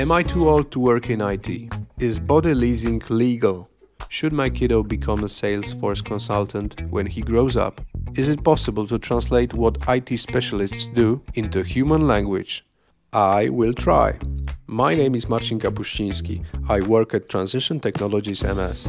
Am I too old to work in IT? Is body leasing legal? Should my kiddo become a Salesforce consultant when he grows up? Is it possible to translate what IT specialists do into human language? I will try. My name is Marcin Kapuściński. I work at Transition Technologies MS.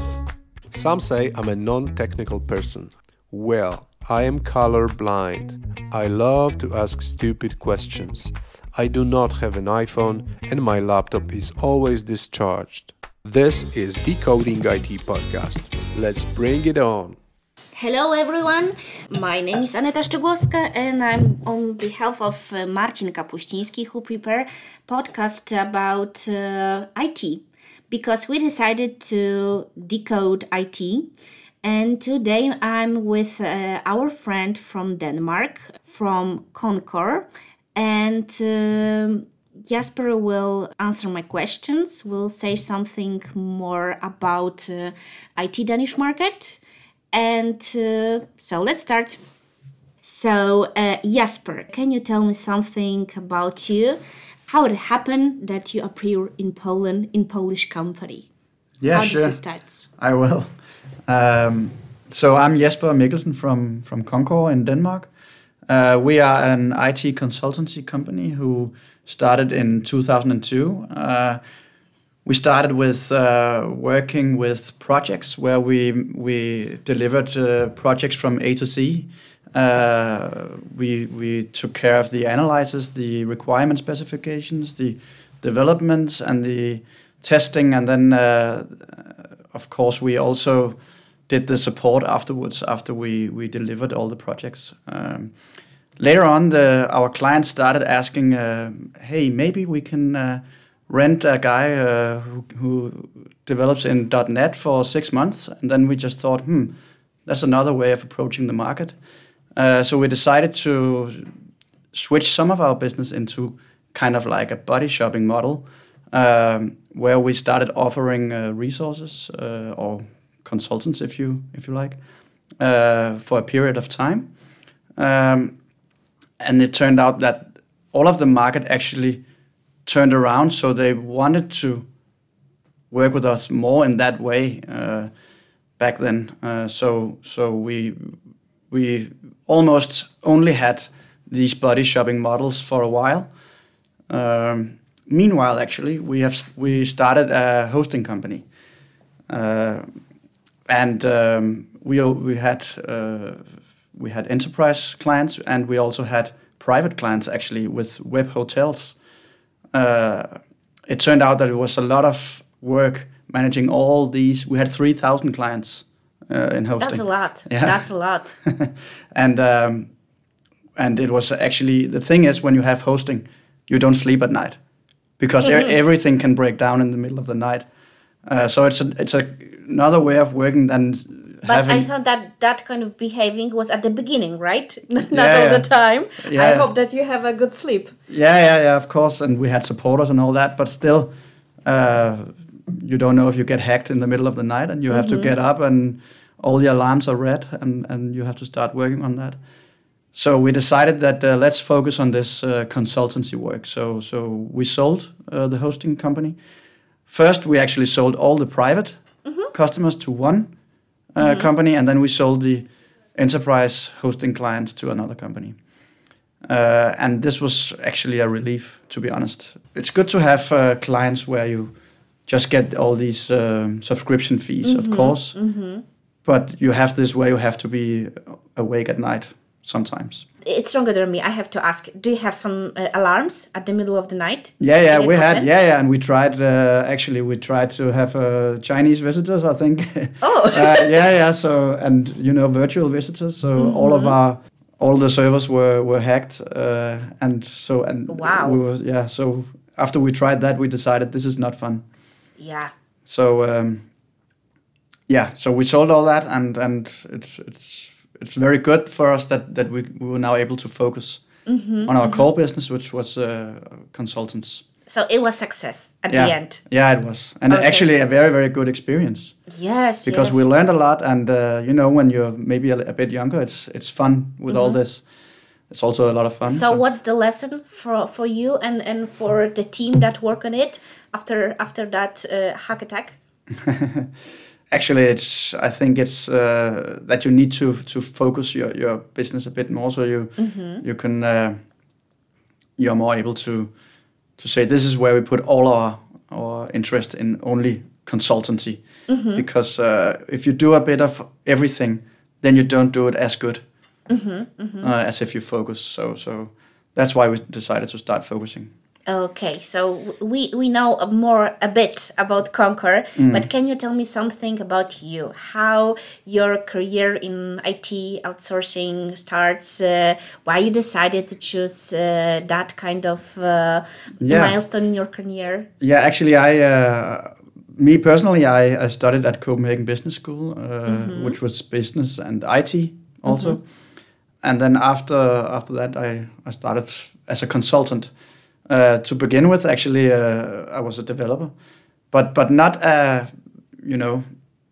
Some say I'm a non technical person. Well, I am color blind. I love to ask stupid questions. I do not have an iPhone and my laptop is always discharged. This is Decoding IT Podcast. Let's bring it on. Hello everyone, my name is Aneta Szczegłowska and I'm on behalf of uh, Marcin Kapuściński who prepare podcast about uh, IT because we decided to decode IT and today I'm with uh, our friend from Denmark from Concor and um, Jesper will answer my questions, will say something more about uh, IT Danish market. And uh, so let's start. So, uh, Jesper, can you tell me something about you? How it happened that you appear in Poland in Polish company? Yeah, How sure. does it start? I will. Um, so I'm Jesper Mikkelsen from from Concor in Denmark. Uh, we are an IT consultancy company who started in 2002. Uh, we started with uh, working with projects where we we delivered uh, projects from A to C. Uh, we we took care of the analysis, the requirement specifications, the developments, and the testing, and then uh, of course we also did the support afterwards after we we delivered all the projects. Um, later on, the our clients started asking, uh, "Hey, maybe we can." Uh, rent a guy uh, who, who develops in .NET for six months, and then we just thought, hmm, that's another way of approaching the market. Uh, so we decided to switch some of our business into kind of like a body shopping model, um, where we started offering uh, resources uh, or consultants, if you if you like, uh, for a period of time. Um, and it turned out that all of the market actually turned around, so they wanted to work with us more in that way uh, back then. Uh, so so we we almost only had these body shopping models for a while. Um, meanwhile, actually, we have we started a hosting company, uh, and um, we we had uh, we had enterprise clients, and we also had private clients actually with web hotels uh, it turned out that it was a lot of work managing all these. We had three thousand clients uh, in hosting. That's a lot. Yeah. That's a lot. and um, and it was actually the thing is when you have hosting, you don't sleep at night because e- Mm-hmm. everything can break down in the middle of the night. Uh, so it's a, it's a, another way of working than But having. I thought that that kind of behaving was at the beginning, right? Not Yeah, all yeah. the time. I Yeah. hope that you have a good sleep. Yeah, yeah, yeah, of course. And we had supporters and all that, but still, uh, you don't know if you get hacked in the middle of the night and you have to get up and all the alarms are red and, and you have to start working on that. So we decided that uh, let's focus on this uh, consultancy work. So so we sold uh, the hosting company. First, we actually sold all the private customers to one uh, company, and then we sold the enterprise hosting clients to another company. Uh, and this was actually a relief, to be honest. It's good to have uh, clients where you just get all these um, subscription fees, of course, but you have this where you have to be awake at night sometimes. It's stronger than me. I have to ask. Do you have some uh, alarms at the middle of the night? Yeah, yeah, we had, yeah, yeah, and we tried. Uh, actually, we tried to have uh, Chinese visitors. I think. Oh. uh, yeah, yeah. So and you know virtual visitors. So all Mm-hmm. of our all the servers were were hacked, uh, and so and Wow. we were yeah. So after we tried that, we decided this is not fun. Yeah. So um, yeah, so we sold all that, and and it's it's it's very good for us that that we, we were now able to focus Mm-hmm, on our core business, which was uh, consultants. So it was success at yeah. the end. Yeah, it was, and Okay. actually a very very good experience Yes. because yes. we learned a lot. And uh, you know, when you're maybe a, a bit younger, it's it's fun with all Mm-hmm. this. it's also a lot of fun. So, what's the lesson for for you and and for the team that work on it after after that uh, hack attack? Actually, it's I think it's uh, that you need to to focus your, your business a bit more, so you you can uh, you're more able to to say this is where we put all our our interest in only consultancy, because uh, if you do a bit of everything, then you don't do it as good uh, as if you focus. So so that's why we decided to start focusing. Okay, so we we know more a bit about Concor, but can you tell me something about you? How your career in IT outsourcing starts? Uh, why you decided to choose uh, that kind of uh, Yeah. milestone in your career? Yeah, actually, I, uh, me personally, I, I studied at Copenhagen Business School, uh, which was business and IT also, and then after after that, I I started as a consultant. Uh, to begin with, actually, uh, I was a developer, but but not a you know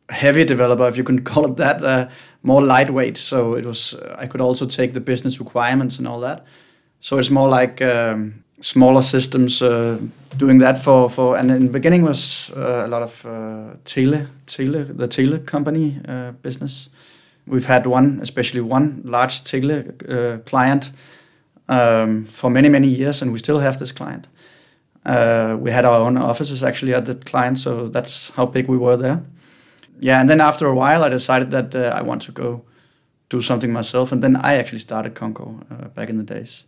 heavy developer, if you can call it that. Uh, more lightweight, so it was. I could also take the business requirements and all that. So it's more like um, smaller systems uh, doing that for, for and in the beginning was uh, a lot of tele tele the tele company business. We've had one, especially one large tele client um, for many many years, and we still have this client. Uh, we had our own offices actually at the client, so that's how big we were there. Yeah, and then after a while, I decided that uh, I want to go do something myself, and then I actually started Concor uh, back in the days.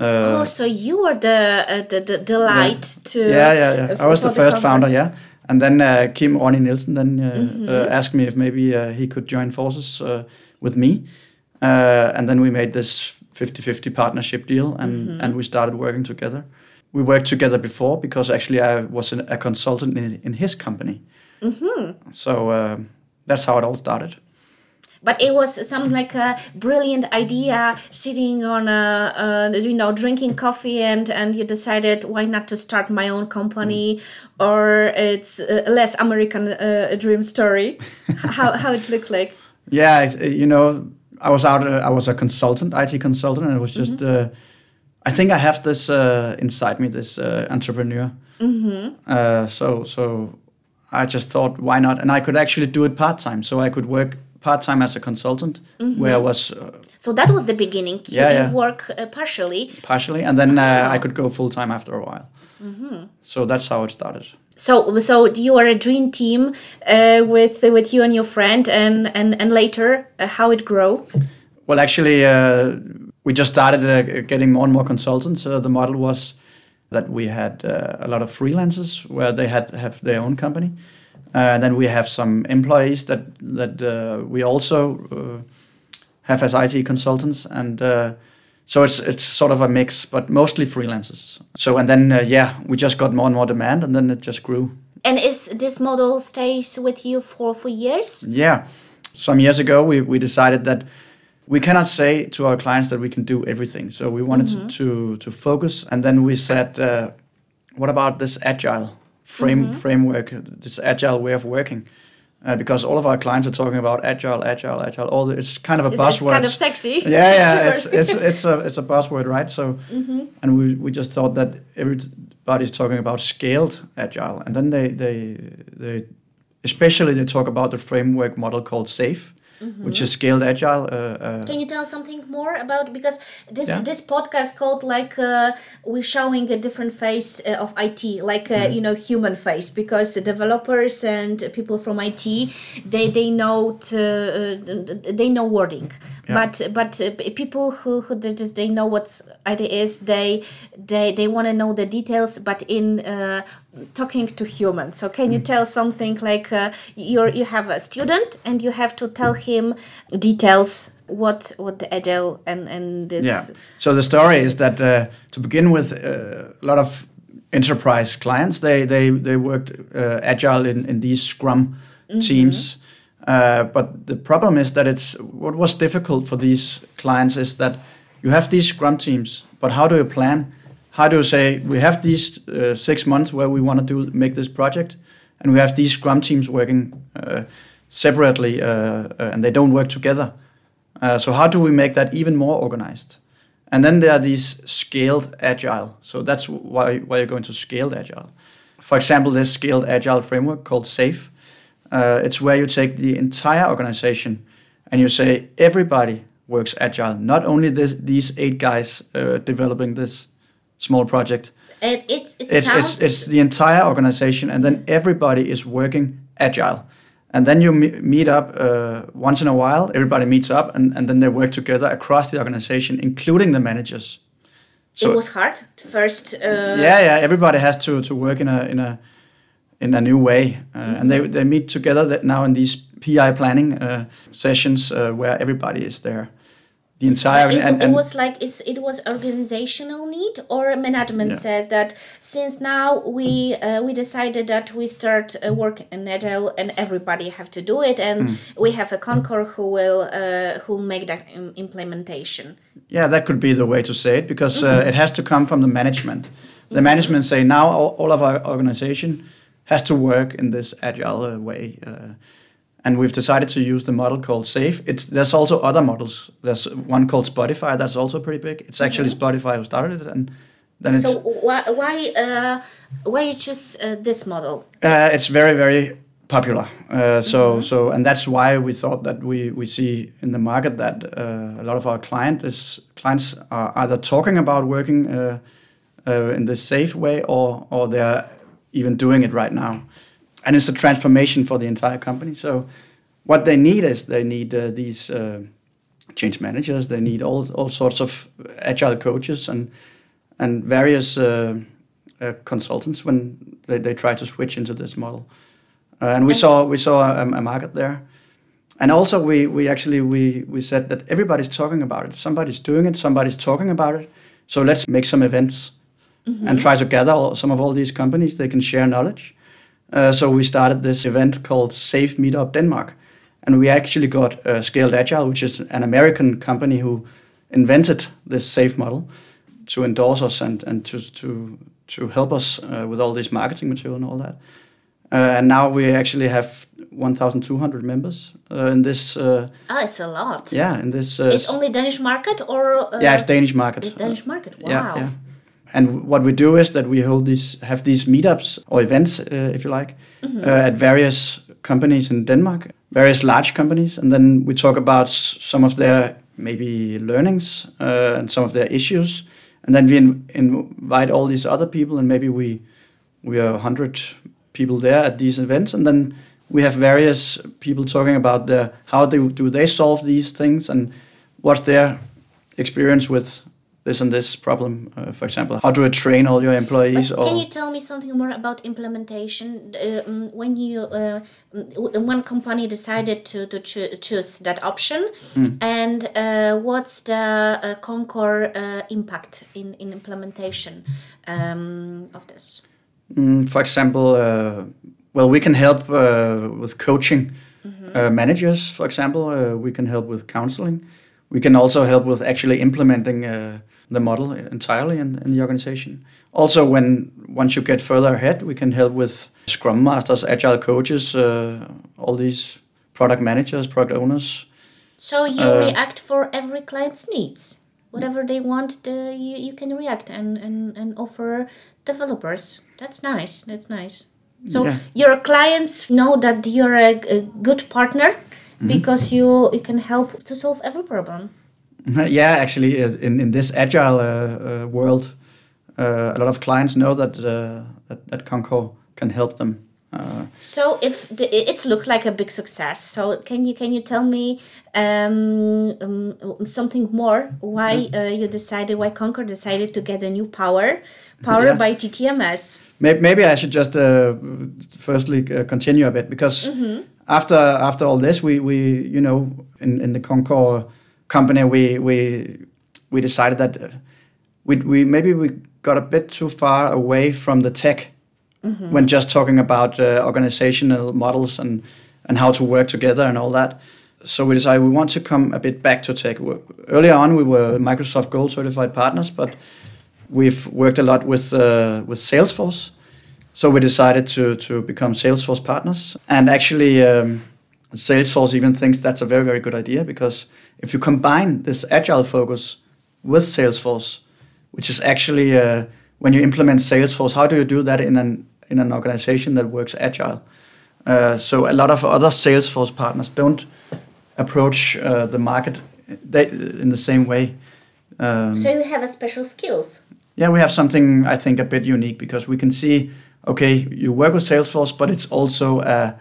Uh, oh, so you were the uh, the, the the light to yeah, yeah, yeah. I was the first founder, yeah. And then uh, Kim Ronnie Nielsen then uh, Mm-hmm. uh, asked me if maybe uh, he could join forces uh, with me. Uh, and then we made this 50-50 partnership deal and, Mm-hmm. and we started working together. We worked together before because actually I was an, a consultant in, in his company. Mm-hmm. So uh, that's how it all started. But it was some like a brilliant idea, sitting on a, uh, you know, drinking coffee, and and you decided why not to start my own company, or it's a less American uh, dream story. how how it looks like? Yeah, you know, I was out. Uh, I was a consultant, IT consultant, and it was just. Uh, I think I have this uh, inside me, this uh, entrepreneur. Uh, so so, I just thought, why not? And I could actually do it part time. So I could work part time as a consultant, where I was uh, So that was the beginning. You Yeah, yeah. work uh, partially. partially, and then uh, I could go full time after a while. So that's how it started. So so you are a dream team uh, with with you and your friend, and and and later uh, how it grow. Well, actually, uh, we just started uh, getting more and more consultants. Uh, the model was that we had uh, a lot of freelancers where they had have their own company, and then we have some employees that that we also have as IT consultants, and so it's it's sort of a mix, but mostly freelancers. So and then uh, yeah, we just got more and more demand, and then it just grew. And is this model stays with you for for years? Yeah. Some years ago, we, we decided that we cannot say to our clients that we can do everything. So we wanted to, to, to focus. And then we said, uh, what about this agile frame, framework, this agile way of working? Uh, because all of our clients are talking about agile, agile, agile. All the, it's kind of a It's, it's buzzword. kind of sexy. yeah, yeah, it's it's it's a it's a buzzword, right? So, and we we just thought that everybody's talking about scaled agile, and then they they they especially they talk about the framework model called SAFe, which is scaled agile. Uh, uh, Can you tell something more about because this Yeah. this podcast called like uh, we're showing a different face uh, of IT, like uh, Mm-hmm. you know human face, because developers and people from IT they they know t- uh, they know wording, Yeah. but but uh, people who who they just they know what IT is, they they they want to know the details, but in uh, talking to humans. So can you Mm. tell something like uh, you're you have a student and you have to tell him details what what the agile and and this Yeah. So the story is that uh, to begin with, uh, a lot of enterprise clients they they they worked uh, agile in in these Scrum teams. Uh, but the problem is that it's what was difficult for these clients is that you have these Scrum teams, but how do you plan? How do you say we have these uh, six months where we want to do make this project, and we have these Scrum teams working uh, separately, uh, uh, and they don't work together. Uh, so how do we make that even more organized? And then there are these scaled agile. So that's why, why you're going to scaled agile. For example, this scaled agile framework called SAFE. It's where you take the entire organization and you say everybody works agile, not only this, these eight guys developing this small project. It, it's, it it's, sounds it's, it's the entire organization, and then everybody is working agile. And then you me- meet up uh, once in a while, everybody meets up, and, and then they work together across the organization, including the managers. it was hard first. Uh, yeah, yeah, everybody has to, to work in a in a in a new way, uh, and they, they meet together that now in these PI planning uh, sessions uh, where everybody is there. The entire It, and, it was like it's it was organizational need or management Yeah. says that since now we uh, we decided that we start uh, work in agile and everybody have to do it and Mm. we have a Concor who will uh, who make that im- implementation. Yeah, that could be the way to say it because uh, it has to come from the management. The management say now all, all of our organization has to work in this agile uh, way, uh, and we've decided to use the model called SAFE. It's, there's also other models. There's one called Spotify that's also pretty big. It's actually Spotify who started it, and then it's So why why uh, why you choose uh, this model? Uh, it's very very popular. Uh, so so and that's why we thought that we we see in the market that uh, a lot of our client is clients are either talking about working uh, uh, in this safe way or or they're even doing it right now, and it's a transformation for the entire company. So what they need is they need uh, these. Uh, change managers they need all, all sorts of agile coaches and and various uh, uh, consultants when they, they try to switch into this model. Uh, and we saw we saw a, a market there. And also we, we actually we, we said that everybody's talking about it. Somebody's doing it, somebody's talking about it. So let's make some events and try to gather all, some of all these companies. They can share knowledge. Uh, so we started this event called Safe Meetup Denmark. And we actually got uh, Scaled Agile, which is an American company who invented this safe model to endorse us and, and to, to, to help us uh, with all this marketing material and all that. Uh, and now we actually have 1,200 members uh, in this. Uh, Ah, it's a lot. yeah, in this. Uh, It's only Danish market or uh, yeah, it's Danish market. It's Danish market. Wow. Yeah, yeah. And what we do is that we hold these, have these meetups or events, uh, if you like, Mm-hmm. uh, at various companies in Denmark, various large companies, and then we talk about some of their maybe learnings uh, and some of their issues, and then we in, invite all these other people, and maybe we we are hundred people there at these events, and then we have various people talking about the how they do they solve these things and what's their experience with this and this problem. Uh, for example, how do I train all your employees? But or can you tell me something more about implementation? Um, when you uh, one company decided to to choo- choose that option, Hmm. and uh, what's the uh, Concor uh, impact in in implementation um, of this? Mm, for example, uh, well, we can help uh, with coaching uh, managers. For example, uh, we can help with counseling. We can also help with actually implementing uh, the model entirely in, in the organization. Also, when once you get further ahead, we can help with Scrum masters, agile coaches, uh, all these product managers, product owners. So you Uh, react for every client's needs. Whatever they want, the, you, you can react and, and, and offer developers. That's nice. That's nice. So Yeah. your clients know that you're a, a good partner because you, you can help to solve every problem. Yeah, actually, uh, in, in this agile uh, uh, world, uh, a lot of clients know that uh, that, that Concor can help them. Uh, So if the, it looks like a big success, so can you can you tell me um, um, something more? Why uh, you decided? Why Concor decided to get a new power, powered Yeah. by TTMS? Maybe, maybe I should just uh, firstly continue a bit because after after all this, we, we you know in, in the Concor company we we we decided that uh, we we maybe we got a bit too far away from the tech when just talking about uh, organizational models and and how to work together and all that. So we decided we want to come a bit back to tech. Earlier on, we were Microsoft Gold certified partners, but we've worked a lot with uh, with Salesforce. So we decided to to become Salesforce partners. And actually, um, Salesforce even thinks that's a very very good idea because if you combine this agile focus with Salesforce, which is actually uh, when you implement Salesforce, how do you do that in an in an organization that works agile? Uh, so a lot of other Salesforce partners don't approach uh, the market they, in the same way. Um, so you have a special skills. Yeah, we have something I think a bit unique because we can see, okay, you work with Salesforce, but it's also a,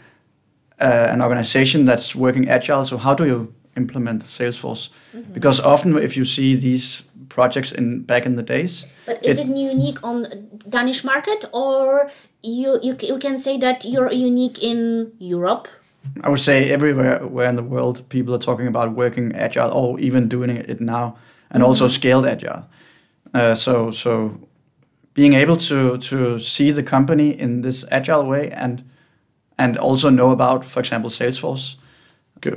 a, an organization that's working agile. So how do you implement Salesforce? Mm-hmm. Because often, if you see these projects in back in the days, but is it, it unique on Danish market, or you, you you can say that you're unique in Europe? I would say everywhere where in the world people are talking about working agile or even doing it now and mm-hmm. also scaled agile. Uh, so so being able to to see the company in this agile way and and also know about, for example, Salesforce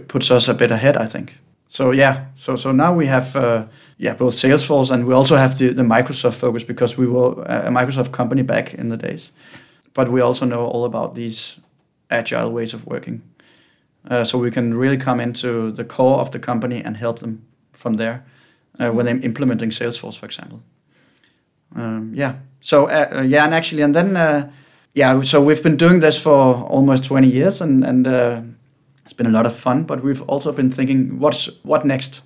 puts us a bit ahead, I think. So yeah, so so now we have uh, yeah both Salesforce and we also have the, the Microsoft focus because we were a Microsoft company back in the days, but we also know all about these agile ways of working. Uh, so we can really come into the core of the company and help them from there uh, when they're implementing Salesforce, for example. Um, yeah. So uh, uh yeah, and actually, and then uh, yeah, so we've been doing this for almost 20 years, and and uh, it's been a lot of fun. But we've also been thinking, what's what next?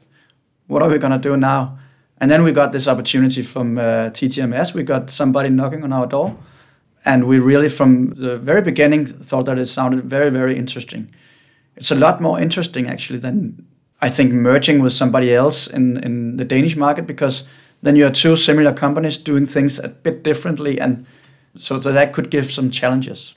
What are we gonna do now? And then we got this opportunity from TTMS. We got somebody knocking on our door, and we really, from the very beginning, thought that it sounded very, very interesting it's a lot more interesting actually than I think merging with somebody else in in the Danish market because then you are two similar companies doing things a bit differently and so that could give some challenges.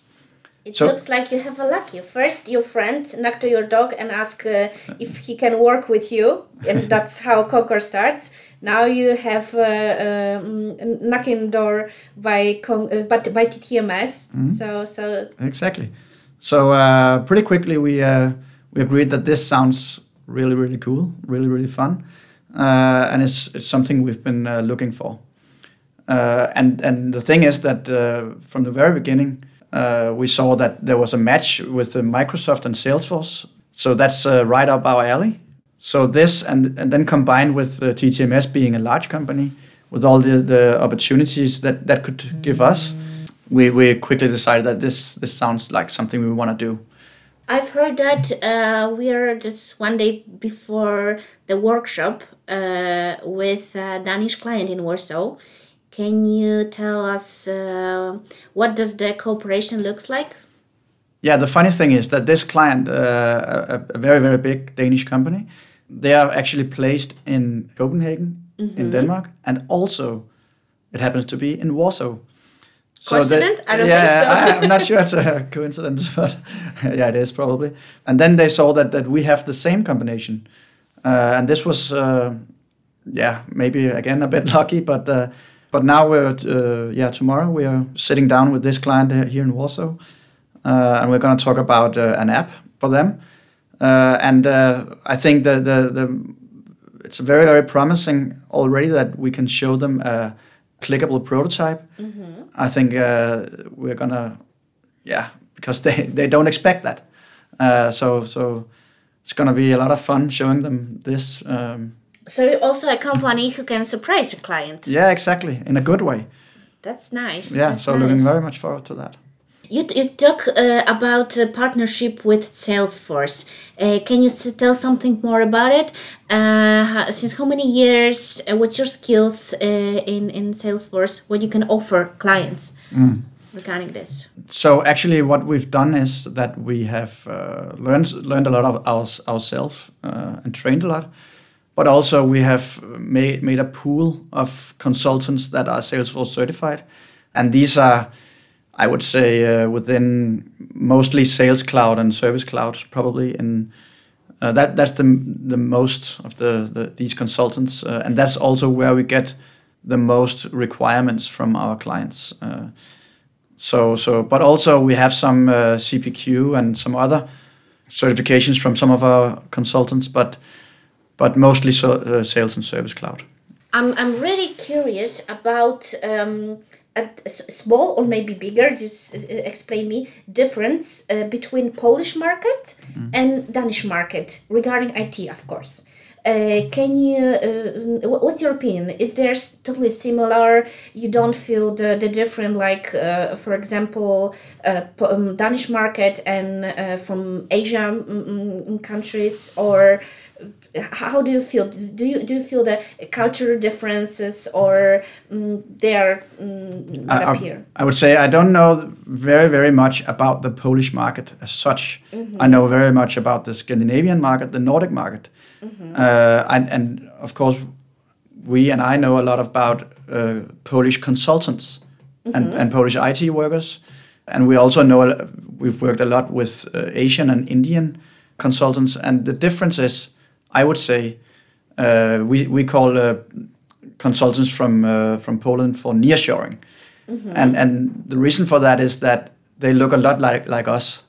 It so, looks like you have a lucky. First, your friend knocked to your dog and asked uh, if he can work with you, and that's how Concor starts. Now you have uh, um, knocking door by Con- uh, but by TTMS. Mm-hmm. So so exactly. So uh, pretty quickly we uh, we agreed that this sounds really really cool, really really fun, uh, and it's it's something we've been uh, looking for. Uh, and and the thing is that uh, from the very beginning we saw that there was a match with Microsoft and Salesforce. So that's right up our alley. So this and and then combined with TTMS being a large company with all the, the opportunities that that could give us we, we quickly decided that this this sounds like something we want to do. I've heard that uh, we are just one day before the workshop uh, with a Danish client in Warsaw. Can you tell us uh, what does the cooperation looks like? Yeah, the funny thing is that this client, uh, a, a, very very big Danish company, they are actually placed in Copenhagen mm-hmm. in Denmark, and also it happens to be in Warsaw. So Coincident? They, I don't yeah, think so. I, am not sure it's a coincidence, but yeah, it is probably. And then they saw that that we have the same combination, uh, and this was, uh, yeah, maybe again a bit lucky, but uh, but now we're uh, yeah tomorrow we are sitting down with this client here in Warsaw, uh, and we're going to talk about uh, an app for them, and I think the the the it's very very promising already that we can show them a clickable prototype. Mm-hmm I think uh, we're gonna, yeah, because they, they don't expect that. Uh, so so it's gonna be a lot of fun showing them this. Um, so you're also a company who can surprise a client. Yeah, exactly, in a good way. That's nice. Yeah, That's so nice. looking very much forward to that. You, you talk uh, about a partnership with Salesforce. Uh, can you tell something more about it? Uh, since how many years? Uh, what's your skills uh, in in Salesforce? What you can offer clients mm. regarding this? So actually, what we've done is that we have uh, learned learned a lot of ours, ourselves and trained a lot but also we have made, made a pool of consultants that are Salesforce certified. And these are I would say uh, within mostly Sales Cloud and Service Cloud, probably in uh, that that's the the most of the, the these consultants, uh, and that's also where we get the most requirements from our clients. Uh, so so, but also we have some uh, CPQ and some other certifications from some of our consultants, but but mostly so, uh, Sales and Service Cloud. I'm I'm really curious about. Um, a small or maybe bigger just uh, explain me difference uh, between polish market mm. and danish market regarding it of course Uh, can you? Uh, what's your opinion? Is there totally similar? You don't feel the, the different, like uh, for example, uh, um, Danish market and uh, from Asia um, countries, or how do you feel? Do you do you feel the cultural differences, or um, they are um, I, appear? I would say I don't know very very much about the Polish market as such. Mm-hmm. I know very much about the Scandinavian market, the Nordic market. Mm-hmm. Uh, and, and of course, we and I know a lot about uh, Polish consultants mm-hmm. and, and Polish IT workers. And we also know we've worked a lot with uh, Asian and Indian consultants. And the difference is, I would say, uh, we, we call uh, consultants from, uh, from Poland for nearshoring. Mm-hmm. And, and the reason for that is that they look a lot like, like us.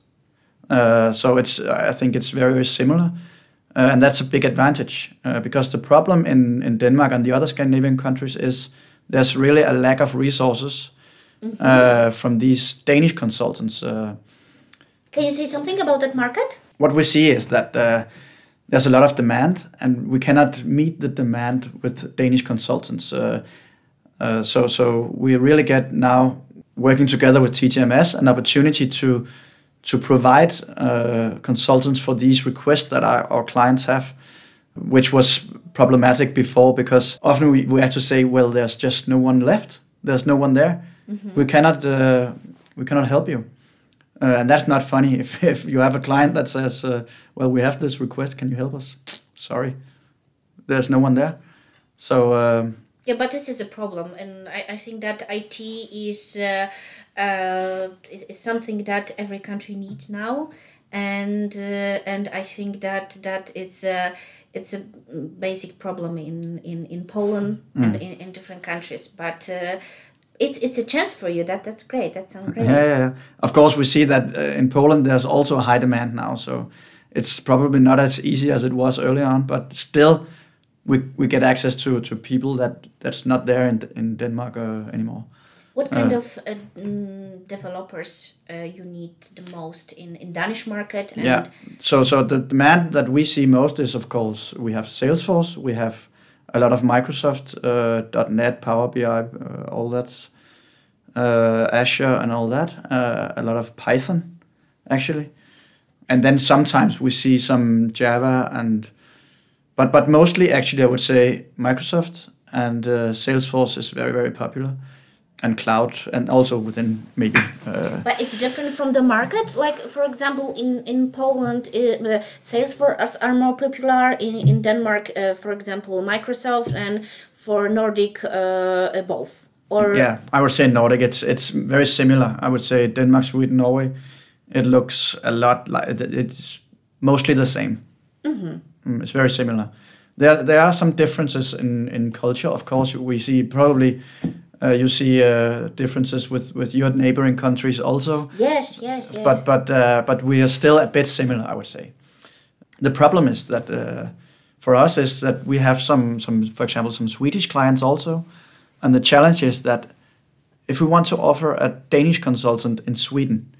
so it's, I think it's very, very similar. Uh, and that's a big advantage uh, because the problem in, in Denmark and the other Scandinavian countries is there's really a lack of resources mm-hmm. uh, from these Danish consultants. Uh. Can you say something about that market? What we see is that uh, there's a lot of demand, and we cannot meet the demand with Danish consultants. Uh, so, so we really get now working together with TTMS an opportunity to to provide uh, consultants for these requests that our, our, clients have, which was problematic before because often we, we have to say, well, there's just no one left. There's no one there. Mm-hmm. We cannot uh, we cannot help you. Uh, and that's not funny if, if you have a client that says, uh, well, we have this request. Can you help us? Sorry, there's no one there. So. Um, yeah, but this is a problem, and I, I think that IT is uh, uh, is, is, something that every country needs now, and uh, and I think that that it's a it's a basic problem in in in Poland mm. and in, in different countries, but. It's, it's a chance for you. That that's great. That sounds great. Yeah, yeah, yeah. Of course, we see that uh, in Poland there's also a high demand now. So it's probably not as easy as it was early on, but still, we, we get access to, to people that that's not there in in Denmark uh, anymore. What kind uh, of uh, mm, developers uh, you need the most in, in Danish market? yeah. So so the demand that we see most is of course we have Salesforce, we have a lot of Microsoft, uh, .NET, Power BI, uh, all that, uh, Azure, and all that. a lot of Python, actually, and then sometimes we see some Java and, but but mostly actually I would say Microsoft and Salesforce is very very popular and cloud and also within maybe uh, but it's different from the market. Like for example in in poland uh, us are more popular. In in denmark uh, for example microsoft and for nordic uh, both. Or yeah i would say nordic. It's it's very similar. I would say denmark sweden norway it looks a lot like it's mostly the same. Mm-hmm. mm, it's very similar. There there are some differences in in culture. Of course we see probably uh, you see uh, differences with, with your neighboring countries also. Yes, yes, yes. But but uh, but we are still a bit similar, I would say. The problem is that uh, for us is that we have some some, for example, some Swedish clients also, and the challenge is that if we want to offer a Danish consultant in Sweden,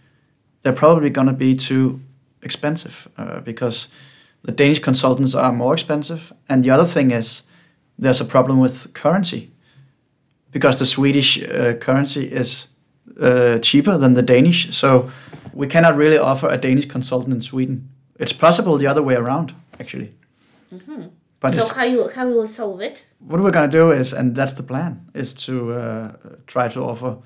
they're probably going to be too expensive uh, because the Danish consultants are more expensive, and the other thing is there's a problem with currency because the Swedish uh, currency is uh, cheaper than the Danish. So we cannot really offer a Danish consultant in Sweden. It's possible the other way around, actually. Mm-hmm. But so how you how you will solve it? What we're going to do is, and that's the plan, is to uh, try to offer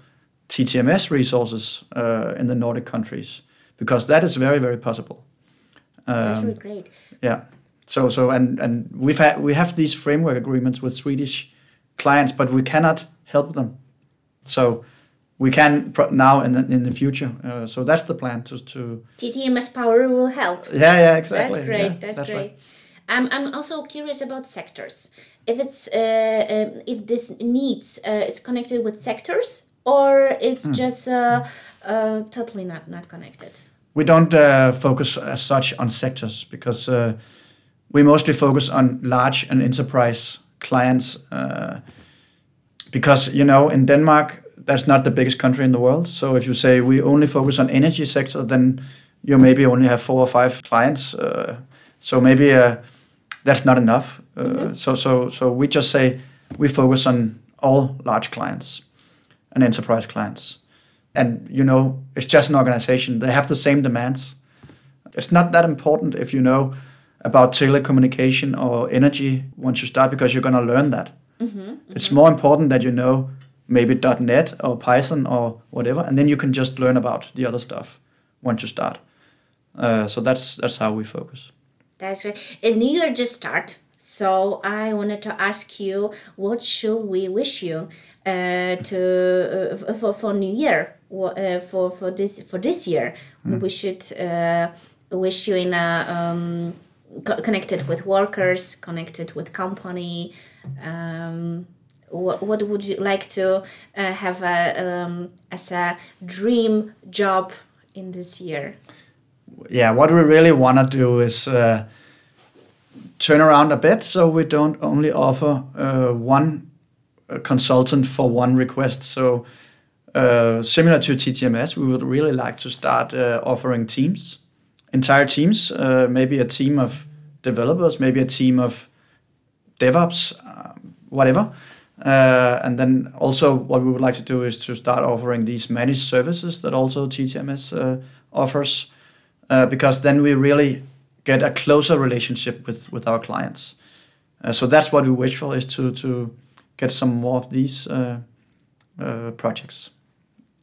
TTMS resources uh, in the Nordic countries because that is very very possible. Um, that's really great. Yeah. So so and and we've had we have these framework agreements with Swedish clients, but we cannot help them. So we can now and in, in the future. Uh, so that's the plan to, to TTMS Power will help. Yeah, yeah, exactly. That's great. Yeah, that's, that's, great. Right. I'm, I'm also curious about sectors. If it's uh, um, if this needs uh, is connected with sectors or it's mm. just uh, uh, totally not not connected. We don't uh, focus as such on sectors because uh, we mostly focus on large and enterprise clients uh, because you know in Denmark that's not the biggest country in the world. So if you say we only focus on energy sector, then you maybe only have four or five clients. Uh, so maybe a, that's not enough. Uh, mm-hmm. So so so we just say we focus on all large clients and enterprise clients, and you know it's just an organization. They have the same demands. It's not that important if you know about telecommunication or energy once you start because you're gonna learn that. Mm-hmm, mm-hmm. It's more important that you know maybe .NET or Python or whatever, and then you can just learn about the other stuff once you start. Uh, so that's that's how we focus. That's right. A new year just start. So I wanted to ask you, what should we wish you uh, to uh, for for New Year uh, for for this for this year? Mm. We should uh, wish you in a um, co- connected with workers, connected with company. Um, what, what would you like to uh, have a, um, as a dream job in this year? yeah, what we really want to do is uh, turn around a bit so we don't only offer uh, one uh, consultant for one request. So, uh, similar to TTMS, we would really like to start uh, offering teams, entire teams, uh, maybe a team of developers, maybe a team of DevOps, whatever. and then also, what we would like to do is to start offering these managed services that also TTMS offers uh, because then we really get a closer relationship with with our clients. Uh, so that's what we wish for is to to get some more of these uh, uh projects.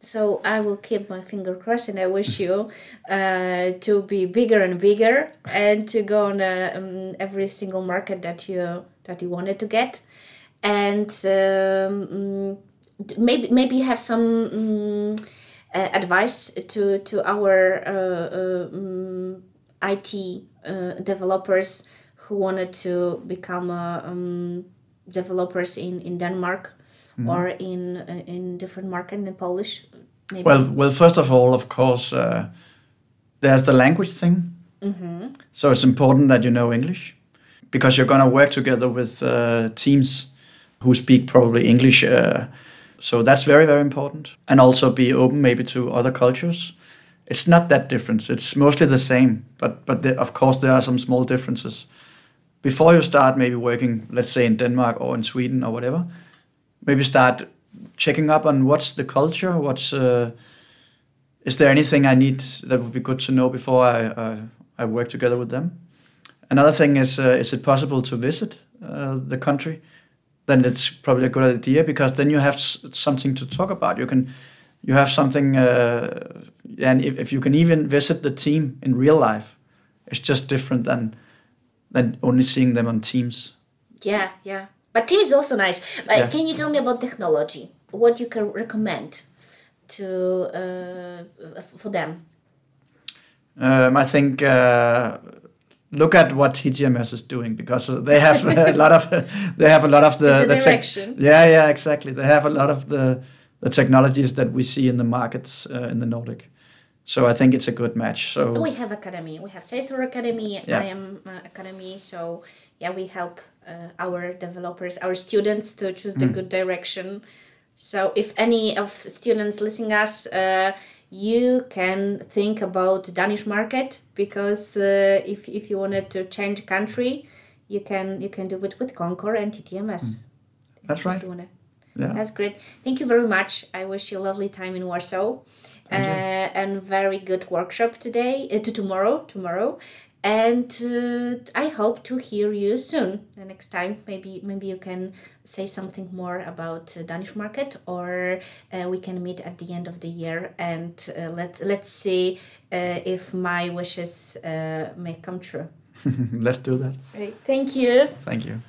So I will keep my finger crossed, and I wish you uh, to be bigger and bigger, and to go on um, every single market that you that you wanted to get, and um, maybe maybe you have some. Um, uh, advice to to our uh, uh, mm, IT developers who wanted to become um, developers in in Denmark mm. or in in different market in Polish. Maybe. Well, well, first of all, of course, there's the language thing. Mm-hmm. So it's important that you know English because you're going to work together with uh, teams who speak probably English uh, so that's very, very important. And also be open maybe to other cultures. It's not that different. It's mostly the same, but but of course there are some small differences. Before you start maybe working, let's say in Denmark or in Sweden or whatever, maybe start checking up on what's the culture, what's uh, is there anything I need that would be good to know before I I, I work together with them. Another thing is uh, is it possible to visit uh, the country? then it's probably a good idea because then you have something to talk about. You can, you have something, uh, and if, if you can even visit the team in real life, it's just different than than only seeing them on Teams. Yeah, yeah. But Teams is also nice. Like, yeah. Can you tell me about technology? What you can recommend to uh, for them? Um, I think uh, look at what TTMS is doing because they have a lot of they have a lot of the, the direction. yeah, yeah, exactly. They have a lot of the the technologies that we see in the markets uh, in the Nordic. So I think it's a good match. So we have academy. We have Salesforce Academy. Yeah. IAM uh, Academy. So yeah, we help uh, our developers, our students to choose the mm. good direction. So if any of students listening us uh, you can think about Danish market because uh, if, if you wanted to change country, you can you can do it with Concor and TTMS. Mm. That's right. Yeah. That's great. Thank you very much. I wish you a lovely time in Warsaw. Uh, and very good workshop today uh, to tomorrow tomorrow and uh, I hope to hear you soon. The next time, maybe maybe you can say something more about uh, Danish market, or uh, we can meet at the end of the year and uh, let let's see uh, if my wishes uh, may come true. let's do that. Thank you. Thank you.